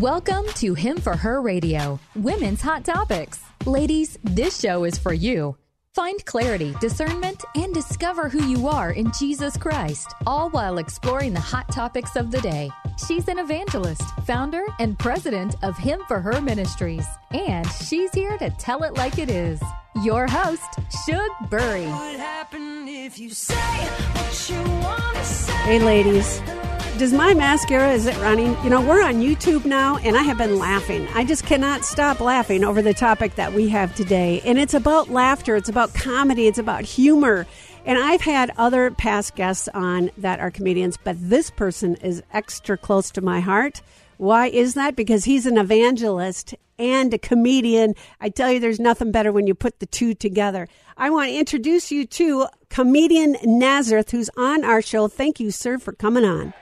Welcome to Him for Her Radio, Women's Hot Topics. Ladies, this show is for you. Find clarity, discernment, and discover who you are in Jesus Christ, all while exploring the hot topics of the day. She's an evangelist, founder, and president of Him for Her Ministries, and she's here to tell it like it is. Your host, Shug Burry. Hey, ladies. Does my mascara, is it running? You know, we're on YouTube now, and I have been laughing. I just cannot stop laughing over the topic that we have today. And it's about laughter, it's about comedy, it's about humor. And I've had other past guests on that are comedians, but this person is extra close to my heart. Why is that? Because he's an evangelist and a comedian. I tell you, there's nothing better when you put the two together. I want to introduce you to comedian Nazareth, who's on our show. Thank you, sir, for coming on.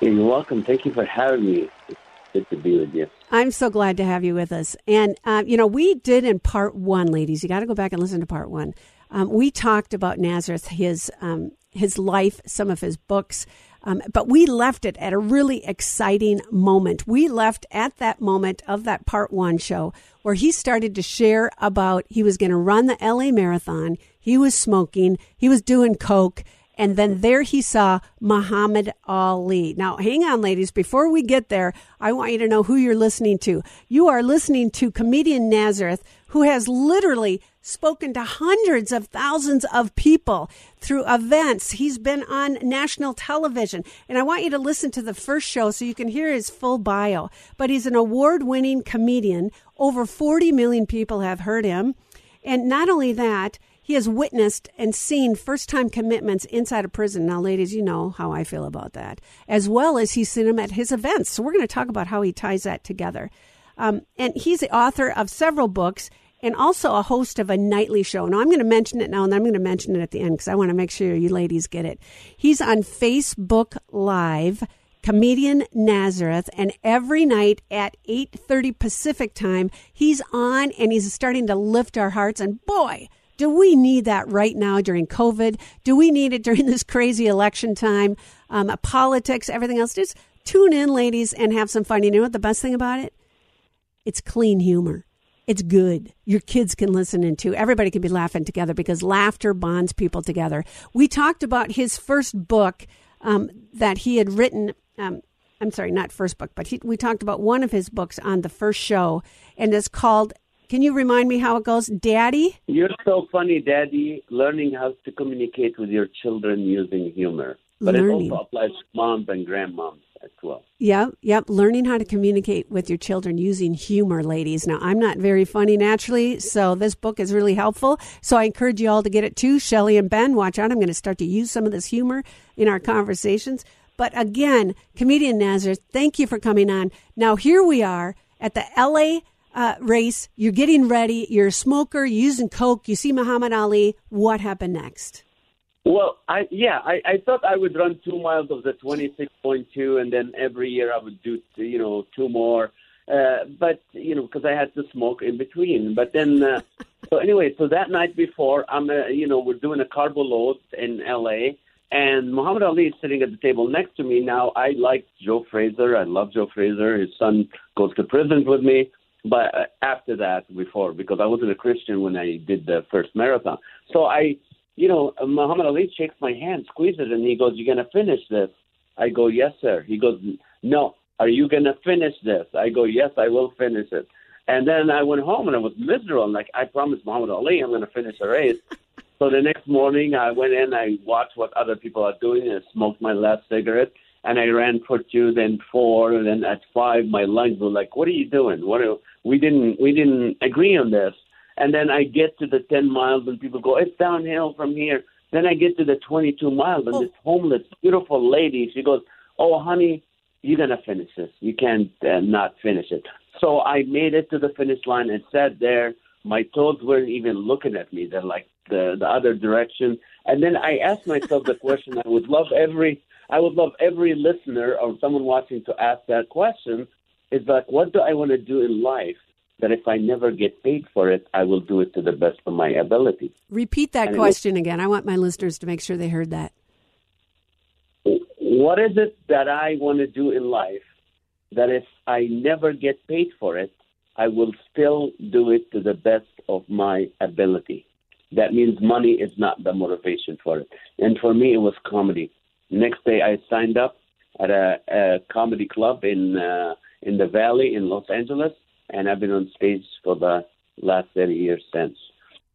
You're welcome. Thank you for having me. It's good to be with you. I'm so glad to have you with us. And, uh, you know, we did in part one, ladies, you got to go back and listen to part one. Um, we talked about Nazareth, his, um, his life, some of his books. Um, but we left it at a really exciting moment. We left at that moment of that part one show where he started to share about he was going to run the LA Marathon. He was smoking. He was doing coke. And then there he saw Muhammad Ali. Now, hang on, ladies. Before we get there, I want you to know who you're listening to. You are listening to comedian Nazareth, who has literally spoken to hundreds of thousands of people through events. He's been on national television. And I want you to listen to the first show so you can hear his full bio. But he's an award winning comedian. Over 40 million people have heard him. And not only that, he has witnessed and seen first time commitments inside a prison. Now, ladies, you know how I feel about that, as well as he's seen them at his events. So, we're going to talk about how he ties that together. Um, and he's the author of several books and also a host of a nightly show. Now, I'm going to mention it now, and I'm going to mention it at the end because I want to make sure you ladies get it. He's on Facebook Live comedian Nazareth and every night at 8:30 Pacific time he's on and he's starting to lift our hearts and boy do we need that right now during COVID? Do we need it during this crazy election time? Um, politics, everything else. Just tune in, ladies, and have some fun. You know what the best thing about it? It's clean humor. It's good. Your kids can listen in too. Everybody can be laughing together because laughter bonds people together. We talked about his first book um, that he had written. Um, I'm sorry, not first book, but he, we talked about one of his books on the first show, and it's called can you remind me how it goes, Daddy? You're so funny, Daddy. Learning how to communicate with your children using humor, but Learning. it also applies to moms and grandmoms as well. Yep, yep. Learning how to communicate with your children using humor, ladies. Now, I'm not very funny naturally, so this book is really helpful. So I encourage you all to get it too. Shelly and Ben, watch out. I'm going to start to use some of this humor in our conversations. But again, comedian Nazareth, thank you for coming on. Now, here we are at the LA uh, race. You're getting ready. You're a smoker. You're using coke. You see Muhammad Ali. What happened next? Well, I yeah, I, I thought I would run two miles of the twenty six point two, and then every year I would do you know two more. Uh, but you know because I had to smoke in between. But then uh, so anyway, so that night before, I'm uh, you know we're doing a carbo load in L.A. And Muhammad Ali is sitting at the table next to me. Now, I like Joe Frazier. I love Joe Frazier. His son goes to prison with me but uh, after that, before, because I wasn't a Christian when I did the first marathon. So I, you know, Muhammad Ali shakes my hand, squeezes it, and he goes, "You're gonna finish this." I go, "Yes, sir." He goes, "No, are you gonna finish this?" I go, "Yes, I will finish it." And then I went home and I was miserable. I'm like, I promised Muhammad Ali I'm gonna finish the race. so the next morning, I went in, I watched what other people are doing, and smoked my last cigarette and I ran for two, then four, and then at five, my lungs were like, "What are you doing? What are, we didn't we didn't agree on this." And then I get to the ten miles, and people go, "It's downhill from here." Then I get to the twenty-two miles, and oh. this homeless, beautiful lady, she goes, "Oh, honey, you're gonna finish this. You can't uh, not finish it." So I made it to the finish line and sat there. My toes weren't even looking at me; they're like the the other direction. And then I asked myself the question I would love every I would love every listener or someone watching to ask that question is like, what do I want to do in life that if I never get paid for it, I will do it to the best of my ability? Repeat that and question was, again. I want my listeners to make sure they heard that. What is it that I want to do in life that if I never get paid for it, I will still do it to the best of my ability. That means money is not the motivation for it. And for me, it was comedy. Next day, I signed up at a, a comedy club in uh, in the Valley in Los Angeles, and I've been on stage for the last 30 years since.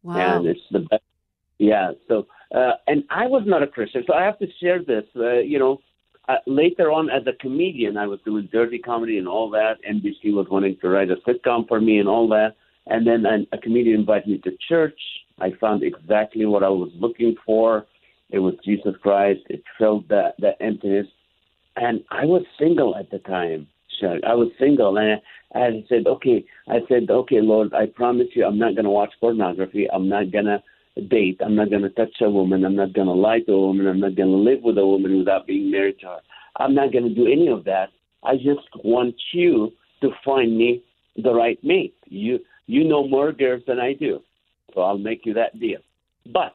Wow. And it's the best. Yeah. So, uh, and I was not a Christian, so I have to share this. Uh, you know, uh, later on as a comedian, I was doing dirty comedy and all that. NBC was wanting to write a sitcom for me and all that. And then an, a comedian invited me to church. I found exactly what I was looking for. It was Jesus Christ. It filled that that emptiness. And I was single at the time. Chuck. I was single, and I, I said, "Okay." I said, "Okay, Lord, I promise you, I'm not going to watch pornography. I'm not going to date. I'm not going to touch a woman. I'm not going to lie to a woman. I'm not going to live with a woman without being married to her. I'm not going to do any of that. I just want you to find me the right mate. You you know more girls than I do, so I'll make you that deal. But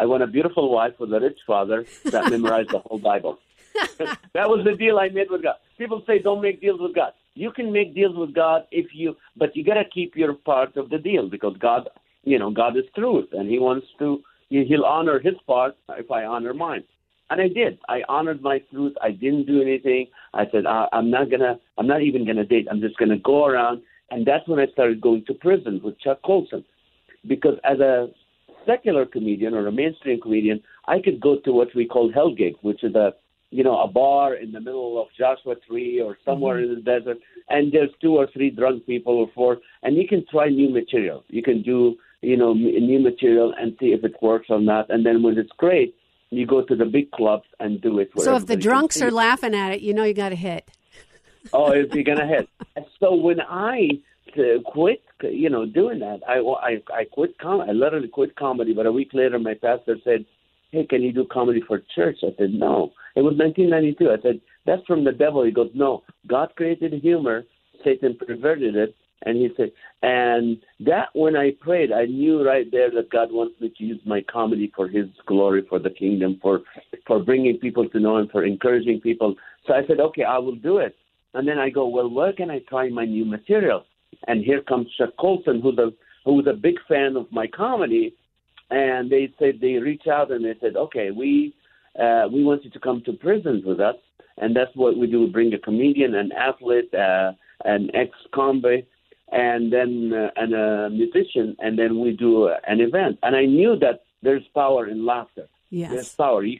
I want a beautiful wife with a rich father that memorized the whole Bible. that was the deal I made with God. People say don't make deals with God. You can make deals with God if you, but you got to keep your part of the deal because God, you know, God is truth, and He wants to. He'll honor His part if I honor mine. And I did. I honored my truth. I didn't do anything. I said I, I'm not gonna. I'm not even gonna date. I'm just gonna go around. And that's when I started going to prison with Chuck Colson, because as a secular comedian or a mainstream comedian, I could go to what we call hell gig, which is a you know a bar in the middle of Joshua Tree or somewhere mm-hmm. in the desert, and there's two or three drunk people or four, and you can try new material. You can do you know new material and see if it works or not, and then when it's great, you go to the big clubs and do it. So if the drunks are laughing at it, you know you got to hit. oh, if you're gonna hit. So when I uh, quit, you know, doing that, I I I quit com- I literally quit comedy. But a week later, my pastor said, "Hey, can you do comedy for church?" I said, "No." It was 1992. I said, "That's from the devil." He goes, "No, God created humor. Satan perverted it." And he said, and that when I prayed, I knew right there that God wants me to use my comedy for His glory, for the kingdom, for for bringing people to know Him, for encouraging people. So I said, okay, I will do it. And then I go, well, where can I try my new material? And here comes Chuck Colson, who's a who's a big fan of my comedy, and they said they reached out and they said, okay, we uh, we want you to come to prisons with us, and that's what we do. We bring a comedian, an athlete, uh, an ex-convict, and then uh, and a musician, and then we do uh, an event. And I knew that there's power in laughter. Yes. There's power. You,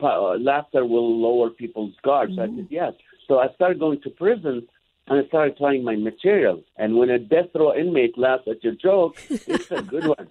uh, laughter will lower people's guards. Mm-hmm. I said yes. So I started going to prisons and I started trying my material. And when a death row inmate laughs at your joke, it's a good one.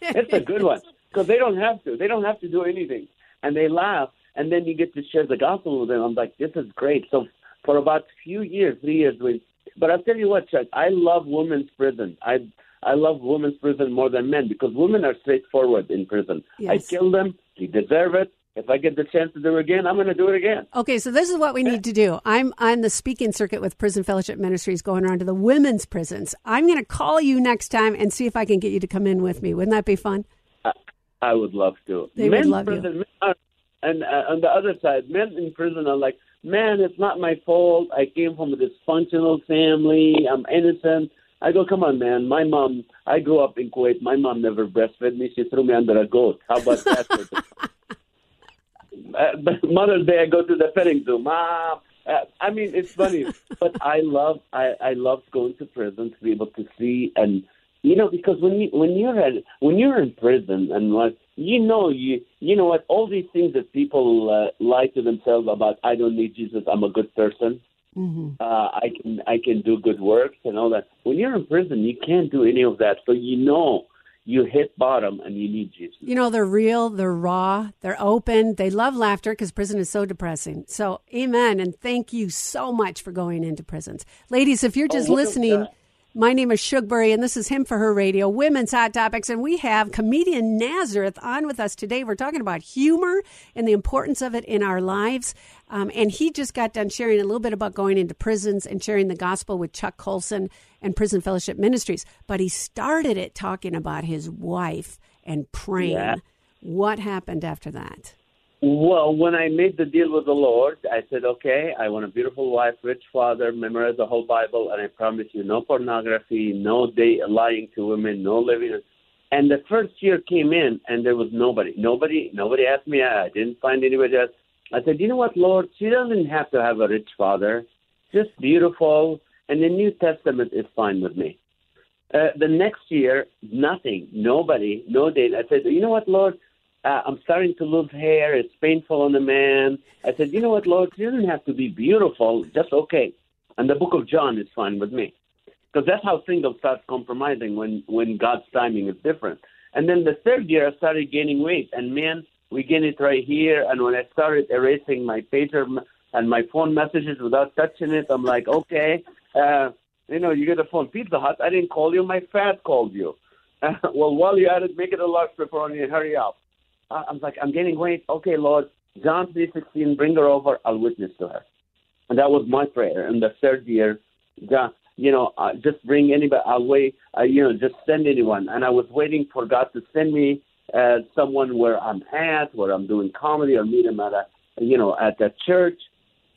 it's a good one because they don't have to. They don't have to do anything, and they laugh. And then you get to share the gospel with them. I'm like, this is great. So for about a few years, three years, we but I'll tell you what, Chuck, I love women's prison. I I love women's prison more than men because women are straightforward in prison. Yes. I kill them. They deserve it. If I get the chance to do it again, I'm going to do it again. Okay, so this is what we need to do. I'm on the speaking circuit with Prison Fellowship Ministries going around to the women's prisons. I'm going to call you next time and see if I can get you to come in with me. Wouldn't that be fun? I, I would love to. They men would love prison, you. Are, and uh, on the other side, men in prison are like, man, it's not my fault. I came from a dysfunctional family. I'm innocent. I go, come on, man. My mom, I grew up in Kuwait. My mom never breastfed me. She threw me under a goat. How about that? uh, Mother's Day, I go to the petting zoo. Mom, uh, I mean, it's funny, but I love, I, I love going to prison to be able to see and you know, because when you when you're at when you're in prison and what you know you you know what all these things that people uh, lie to themselves about. I don't need Jesus. I'm a good person. Mm-hmm. Uh, I can I can do good works and all that. When you're in prison, you can't do any of that. So you know you hit bottom and you need Jesus. You know, they're real, they're raw, they're open, they love laughter because prison is so depressing. So, amen. And thank you so much for going into prisons. Ladies, if you're oh, just oh, listening, my name is Shugbury, and this is Him for Her Radio, Women's Hot Topics. And we have comedian Nazareth on with us today. We're talking about humor and the importance of it in our lives. Um, and he just got done sharing a little bit about going into prisons and sharing the gospel with Chuck Colson and Prison Fellowship Ministries. But he started it talking about his wife and praying. Yeah. What happened after that? Well, when I made the deal with the Lord, I said, okay, I want a beautiful wife, rich father, memorize the whole Bible, and I promise you no pornography, no day, lying to women, no living. And the first year came in, and there was nobody. Nobody, nobody asked me. I didn't find anybody else. I said, you know what, Lord? She doesn't have to have a rich father, just beautiful, and the New Testament is fine with me. Uh, the next year, nothing, nobody, no date. I said, you know what, Lord? Uh, I'm starting to lose hair. It's painful on the man. I said, you know what, Lord, you don't have to be beautiful, just okay. And the book of John is fine with me. Because that's how singles start compromising when, when God's timing is different. And then the third year, I started gaining weight. And man, we gain it right here. And when I started erasing my pager and my phone messages without touching it, I'm like, okay, uh, you know, you get a phone. Pizza Hut, I didn't call you. My fat called you. Uh, well, while you're at it, make it a large pepperoni and hurry up. I was like, I'm getting weight. Okay, Lord, John 3.16, bring her over. I'll witness to her. And that was my prayer. In the third year, God, you know, uh, just bring anybody. I'll wait. Uh, you know, just send anyone. And I was waiting for God to send me uh, someone where I'm at, where I'm doing comedy, or meet him at a, you know, at a church.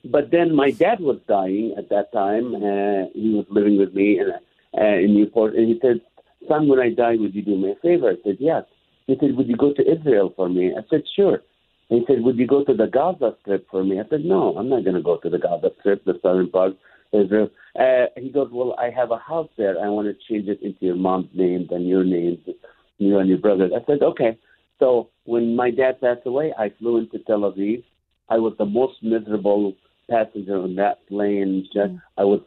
But then my dad was dying at that time. Uh, he was living with me in, uh, in Newport, and he said, "Son, when I die, would you do me a favor?" I said, "Yes." He said, Would you go to Israel for me? I said, Sure. He said, Would you go to the Gaza Strip for me? I said, No, I'm not going to go to the Gaza Strip, the southern part of Israel. Uh, he goes, Well, I have a house there. I want to change it into your mom's name and your name, you and your brother. I said, Okay. So when my dad passed away, I flew into Tel Aviv. I was the most miserable passenger on that plane. Mm. I was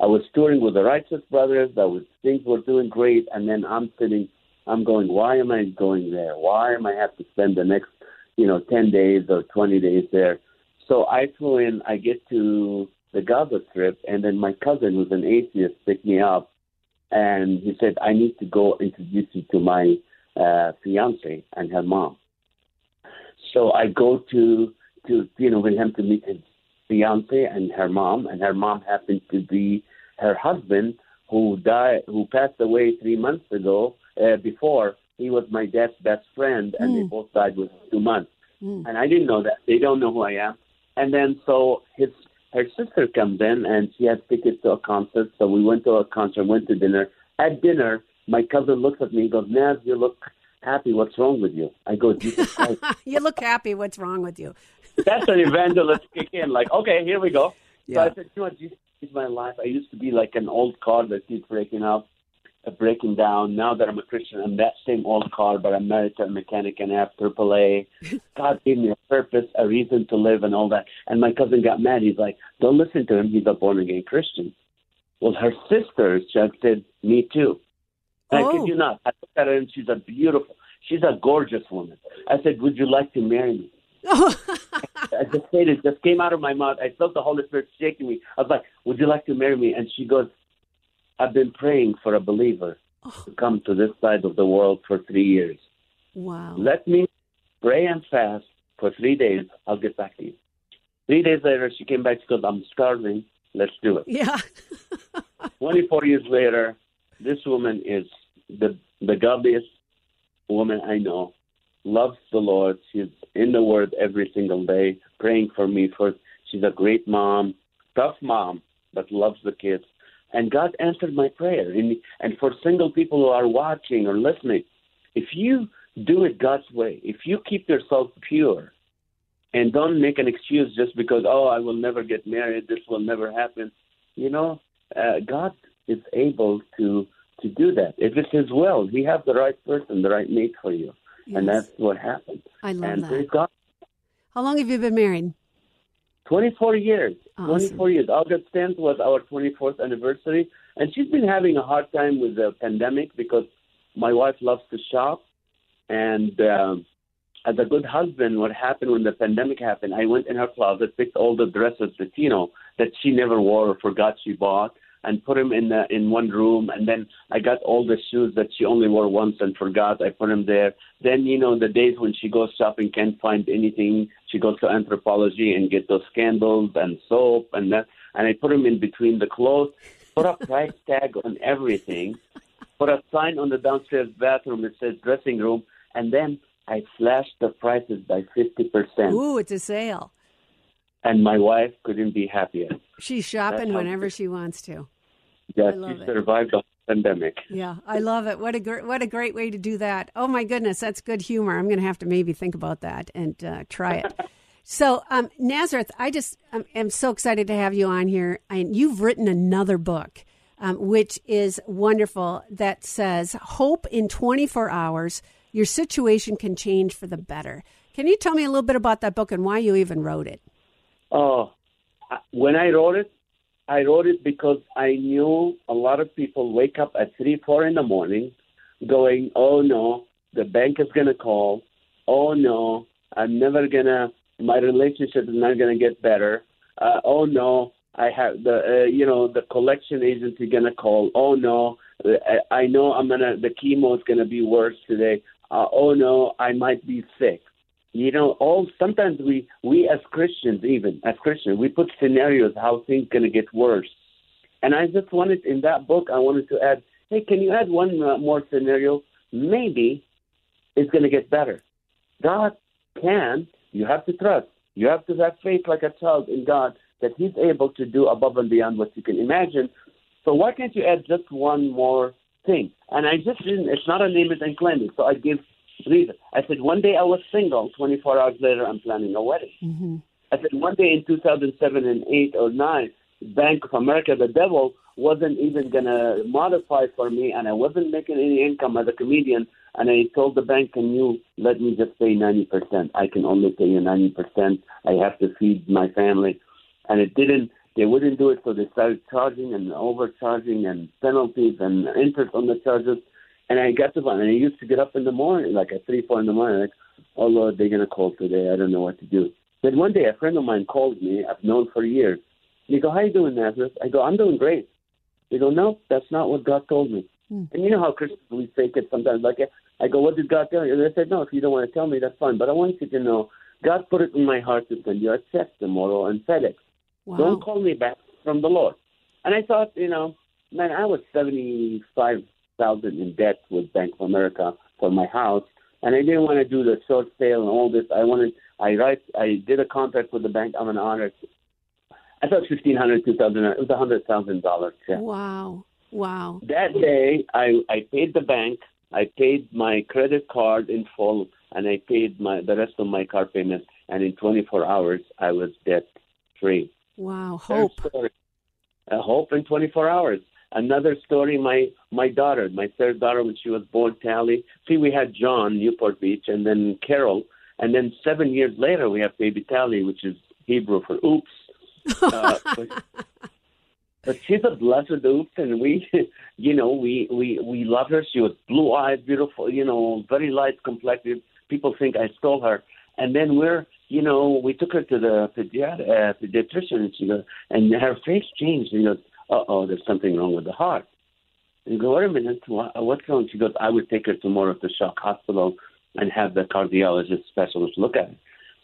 I was touring with the Righteous Brothers. I was things were doing great, and then I'm sitting I'm going, why am I going there? Why am I have to spend the next, you know, 10 days or 20 days there? So I flew in, I get to the Gaza Strip, and then my cousin, who's an atheist, picked me up, and he said, I need to go introduce you to my uh, fiance and her mom. So I go to, to, you know, with him to meet his fiance and her mom, and her mom happened to be her husband who died, who passed away three months ago, uh, before, he was my dad's best friend, and mm. they both died within two months. Mm. And I didn't know that. They don't know who I am. And then so his her sister comes in, and she has tickets to a concert. So we went to a concert, went to dinner. At dinner, my cousin looks at me and goes, Naz, you look happy. What's wrong with you? I go, Jesus Christ. you look happy. What's wrong with you? That's an evangelist kick in. Like, okay, here we go. Yeah. So I said, you know what, Jesus is my life. I used to be like an old car that keeps breaking up Uh, breaking down. Now that I'm a Christian, I'm that same old car, but I'm married to a mechanic and I have AAA. God gave me a purpose, a reason to live, and all that. And my cousin got mad. He's like, "Don't listen to him. He's a born again Christian." Well, her sister said, "Me too." Oh. I kid oh. you not. I looked at her and she's a beautiful. She's a gorgeous woman. I said, "Would you like to marry me?" I just said it. Just came out of my mouth. I felt the Holy Spirit shaking me. I was like, "Would you like to marry me?" And she goes, I've been praying for a believer oh. to come to this side of the world for three years. Wow. Let me pray and fast for three days. I'll get back to you. Three days later, she came back. She goes, I'm starving. Let's do it. Yeah. 24 years later, this woman is the, the godliest woman I know. Loves the Lord. She's in the Word every single day, praying for me. For she's a great mom, tough mom, but loves the kids. And God answered my prayer. And, and for single people who are watching or listening, if you do it God's way, if you keep yourself pure and don't make an excuse just because, oh, I will never get married, this will never happen, you know, uh, God is able to to do that. If it's His will, He has the right person, the right mate for you. Yes. And that's what happened. I love and that. God. How long have you been married? 24 years. Awesome. 24 years. August 10th was our 24th anniversary. And she's been having a hard time with the pandemic because my wife loves to shop. And um, as a good husband, what happened when the pandemic happened, I went in her closet, picked all the dresses that, you know, that she never wore or forgot she bought and put them in the, in one room. And then I got all the shoes that she only wore once and forgot. I put them there. Then you know the days when she goes shopping can't find anything. She goes to Anthropologie and get those candles and soap and that. And I put them in between the clothes. Put a price tag on everything. Put a sign on the downstairs bathroom that says dressing room. And then I slashed the prices by 50%. Ooh, it's a sale. And my wife couldn't be happier. She's shopping whenever she wants to. Yes, she survived the pandemic. Yeah, I love it. What a gr- what a great way to do that. Oh my goodness, that's good humor. I'm going to have to maybe think about that and uh, try it. so, um, Nazareth, I just um, am so excited to have you on here, and you've written another book. Um, which is wonderful, that says, Hope in 24 hours, your situation can change for the better. Can you tell me a little bit about that book and why you even wrote it? Oh, when I wrote it, I wrote it because I knew a lot of people wake up at three, four in the morning, going, "Oh no, the bank is gonna call. Oh no, I'm never gonna. My relationship is not gonna get better. Uh, oh no, I have the uh, you know the collection agency gonna call. Oh no, I, I know I'm gonna the chemo is gonna be worse today. Uh, oh no, I might be sick you know, all sometimes we we as Christians, even as Christians, we put scenarios how things to get worse. And I just wanted in that book, I wanted to add, hey, can you add one uh, more scenario? Maybe it's to get better. God can. You have to trust. You have to have faith like a child in God that He's able to do above and beyond what you can imagine. So why can't you add just one more thing? And I just didn't. It's not a name it and claim it. So I give reason. I said, one day I was single. 24 hours later, I'm planning a wedding. Mm-hmm. I said, one day in 2007 and 8 or 9, Bank of America, the devil, wasn't even going to modify for me, and I wasn't making any income as a comedian. And I told the bank, can you let me just pay 90%? I can only pay you 90%. I have to feed my family. And it didn't, they wouldn't do it, so they started charging and overcharging and penalties and interest on the charges. And I got to and I used to get up in the morning, like at three, four in the morning, like, oh Lord, they're gonna call today. I don't know what to do. Then one day, a friend of mine called me. I've known for years. He go, how you doing, Nazareth? I go, I'm doing great. They go, no, that's not what God told me. Hmm. And you know how Christians we fake it sometimes. Like I go, what did God tell you? And they said, no, if you don't want to tell me, that's fine. But I want you to know, God put it in my heart to send you a check tomorrow and FedEx. Wow. Don't call me back from the Lord. And I thought, you know, man, I was 75 thousand in debt with Bank of America for my house, and I didn't want to do the short sale and all this. I wanted. I write. I did a contract with the bank. I'm an honor. I thought fifteen hundred, two thousand. It was a hundred thousand dollars check. Wow! Wow! That day, I I paid the bank. I paid my credit card in full, and I paid my the rest of my car payment. And in 24 hours, I was debt free. Wow! Hope. Uh, hope in 24 hours. Another story, my my daughter, my third daughter, when she was born, Tally. See, we had John, Newport Beach, and then Carol, and then seven years later we have baby Tally, which is Hebrew for oops. Uh, but, but she's a blessed oops, and we, you know, we we we love her. She was blue eyed, beautiful, you know, very light complected. People think I stole her, and then we're you know, we took her to the uh, pediatrician, and she goes, and her face changed. You know, oh, there's something wrong with the heart. And you go, wait a minute, what's wrong? She goes, I would take her tomorrow to CHOC Hospital and have the cardiologist specialist look at it.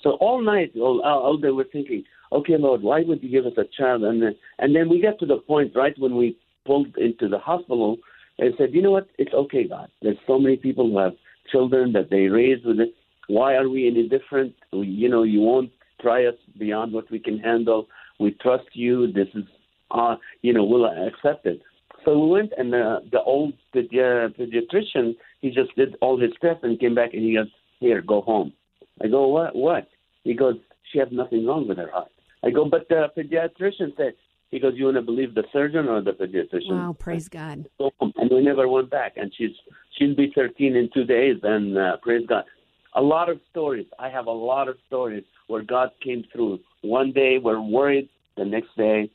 So all night, all, all day, we're thinking, okay, Lord, why would you give us a child? And then, and then we get to the point, right, when we pulled into the hospital and said, you know what, it's okay, God. There's so many people who have children that they raise with it. Why are we any different? You know, you won't try us beyond what we can handle. We trust you. This is uh, you know, will accept it. So we went, and the the old pedi- pediatrician, he just did all his tests and came back, and he goes, "Here, go home." I go, "What? What?" He goes, "She has nothing wrong with her heart." I go, "But the pediatrician said." He goes, "You want to believe the surgeon or the pediatrician?" Wow, praise God! So, and we never went back, and she's she'll be 13 in two days, and uh, praise God. A lot of stories. I have a lot of stories where God came through. One day we're worried, the next day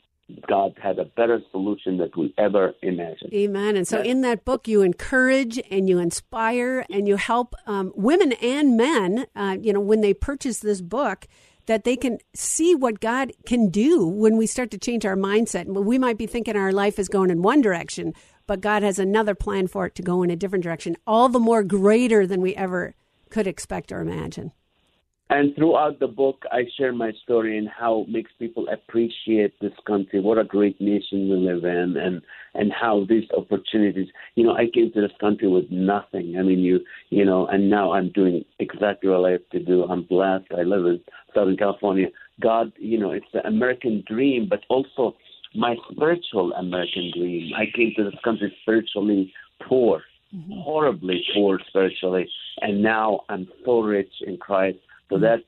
God had a better solution that we ever imagined. Amen. And so, in that book, you encourage and you inspire and you help um, women and men. Uh, you know, when they purchase this book, that they can see what God can do when we start to change our mindset. We might be thinking our life is going in one direction, but God has another plan for it to go in a different direction, all the more greater than we ever could expect or imagine. And throughout the book, I share my story and how it makes people appreciate this country, what a great nation we live in, and and how these opportunities. You know, I came to this country with nothing. I mean, you you know, and now I'm doing exactly what I have to do. I'm blessed. I live in Southern California. God, you know, it's the American dream, but also my spiritual American dream. I came to this country spiritually poor, mm-hmm. horribly poor spiritually, and now I'm so rich in Christ so that's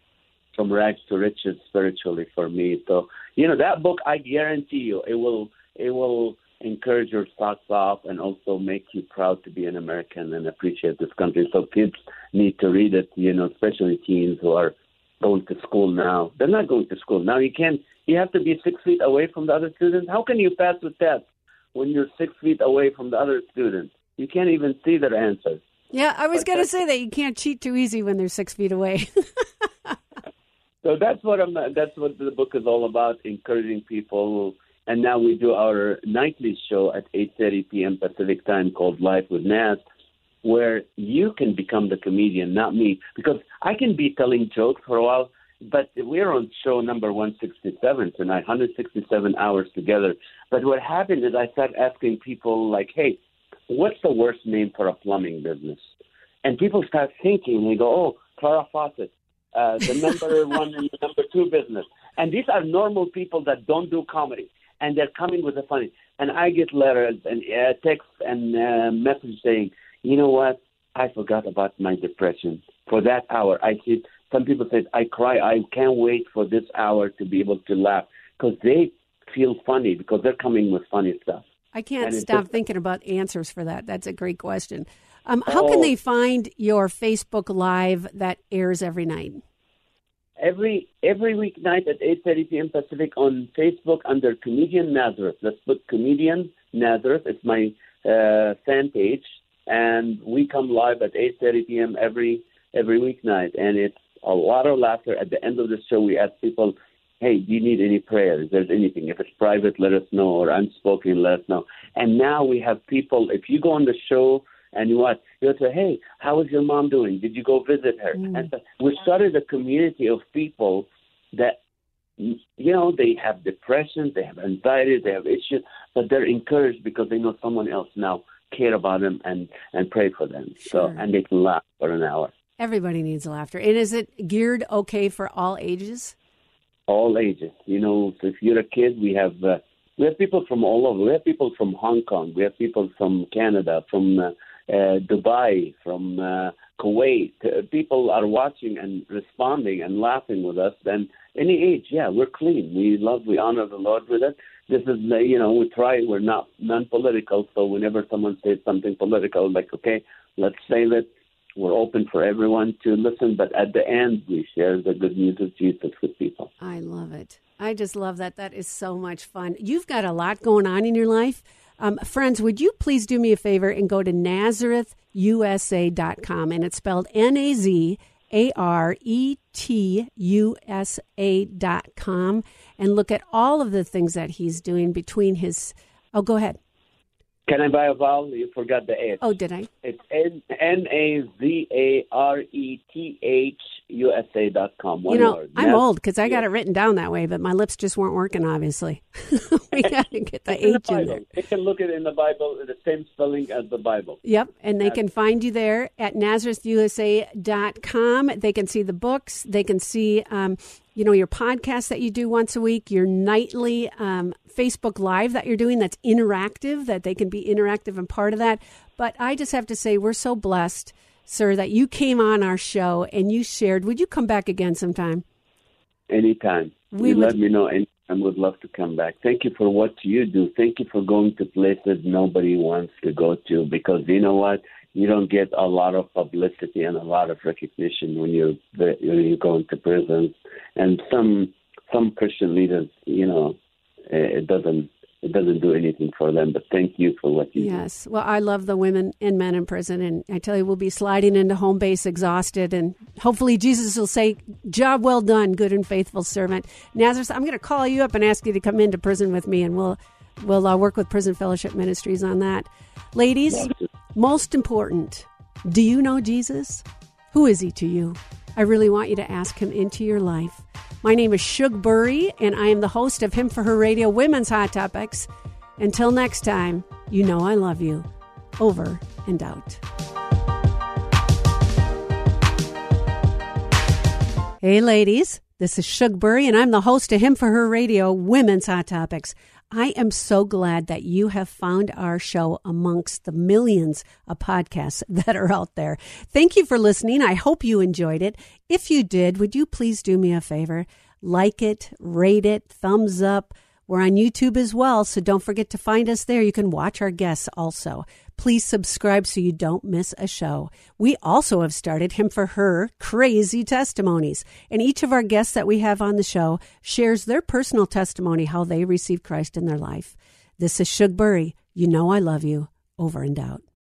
from rags to riches spiritually for me. So you know that book, I guarantee you, it will it will encourage your socks off and also make you proud to be an American and appreciate this country. So kids need to read it. You know, especially teens who are going to school now. They're not going to school now. You can't. You have to be six feet away from the other students. How can you pass the test when you're six feet away from the other students? You can't even see their answers. Yeah, I was going to say that you can't cheat too easy when they're six feet away. so that's what I'm. That's what the book is all about: encouraging people. And now we do our nightly show at 8:30 p.m. Pacific time called Life with Naz, where you can become the comedian, not me, because I can be telling jokes for a while, but we're on show number 167 tonight, 167 hours together. But what happened is I started asking people like, "Hey, what's the worst name for a plumbing business? And people start thinking, they go, oh, Clara Fawcett, uh, the number one and the number two business. And these are normal people that don't do comedy, and they're coming with the funny. And I get letters and uh, texts and uh, messages saying, you know what? I forgot about my depression. For that hour, I see some people say, I cry. I can't wait for this hour to be able to laugh because they feel funny because they're coming with funny stuff. I can't stop just, thinking about answers for that. That's a great question. Um, how oh, can they find your Facebook Live that airs every night? Every every weeknight at 8:30 p.m. Pacific on Facebook under Comedian Nazareth. Let's put Comedian Nazareth. It's my uh, fan page, and we come live at 8:30 p.m. every every weeknight, and it's a lot of laughter. At the end of the show, we ask people hey, do you need any prayer? If there's anything, if it's private, let us know, or unspoken, let us know. And now we have people, if you go on the show and you what, you'll say, hey, how is your mom doing? Did you go visit her? Mm. And so we started a community of people that, you know, they have depression, they have anxiety, they have issues, but they're encouraged because they know someone else now care about them and, and pray for them. Sure. So, and they can laugh for an hour. Everybody needs laughter. And is it geared okay for all ages? All ages. You know, so if you're a kid, we have uh, we have people from all over. We have people from Hong Kong. We have people from Canada, from uh, uh, Dubai, from uh, Kuwait. Uh, people are watching and responding and laughing with us. And any age, yeah, we're clean. We love, we honor the Lord with it. This is, you know, we try. We're not non-political. So whenever someone says something political, like, okay, let's say that we're open for everyone to listen, but at the end, we share the good news of Jesus with people. I love it. I just love that. That is so much fun. You've got a lot going on in your life. Um, friends, would you please do me a favor and go to NazarethUSA.com? And it's spelled N A Z A R E T U S A.com and look at all of the things that he's doing between his. Oh, go ahead. Can I buy a vowel? You forgot the S. Oh, did I? It's N N A Z A R E T H U S A dot com. you know, word. I'm old because I got it written down that way, but my lips just weren't working. Obviously, we got to get the H in, in there. They can look it in the Bible, the same spelling as the Bible. Yep, and they can find you there at NazarethUSA.com. They can see the books. They can see um, you know, your podcast that you do once a week, your nightly um, Facebook Live that you're doing that's interactive, that they can be interactive and part of that. But I just have to say, we're so blessed, sir, that you came on our show and you shared. Would you come back again sometime? Anytime. We you would... let me know anytime. Would love to come back. Thank you for what you do. Thank you for going to places nobody wants to go to because you know what? You don't get a lot of publicity and a lot of recognition when you when you go into prison. And some some Christian leaders, you know, eh, it doesn't it doesn't do anything for them. But thank you for what you yes. do. Yes. Well, I love the women and men in prison, and I tell you, we'll be sliding into home base exhausted, and hopefully Jesus will say, "Job well done, good and faithful servant." Nazareth, I'm going to call you up and ask you to come into prison with me, and we'll we'll uh, work with Prison Fellowship Ministries on that. Ladies, most important, do you know Jesus? Who is he to you? I really want you to ask Him into your life. My name is Shug Burry, and I am the host of Him for Her Radio Women's Hot Topics. Until next time, you know I love you. Over and out. Hey, ladies. This is Shug Burry, and I'm the host of Him for Her Radio Women's Hot Topics. I am so glad that you have found our show amongst the millions of podcasts that are out there. Thank you for listening. I hope you enjoyed it. If you did, would you please do me a favor? Like it, rate it, thumbs up. We're on YouTube as well, so don't forget to find us there. You can watch our guests also. Please subscribe so you don't miss a show. We also have started Him for Her Crazy Testimonies. And each of our guests that we have on the show shares their personal testimony, how they received Christ in their life. This is Shug Burry. You know I love you. Over and out.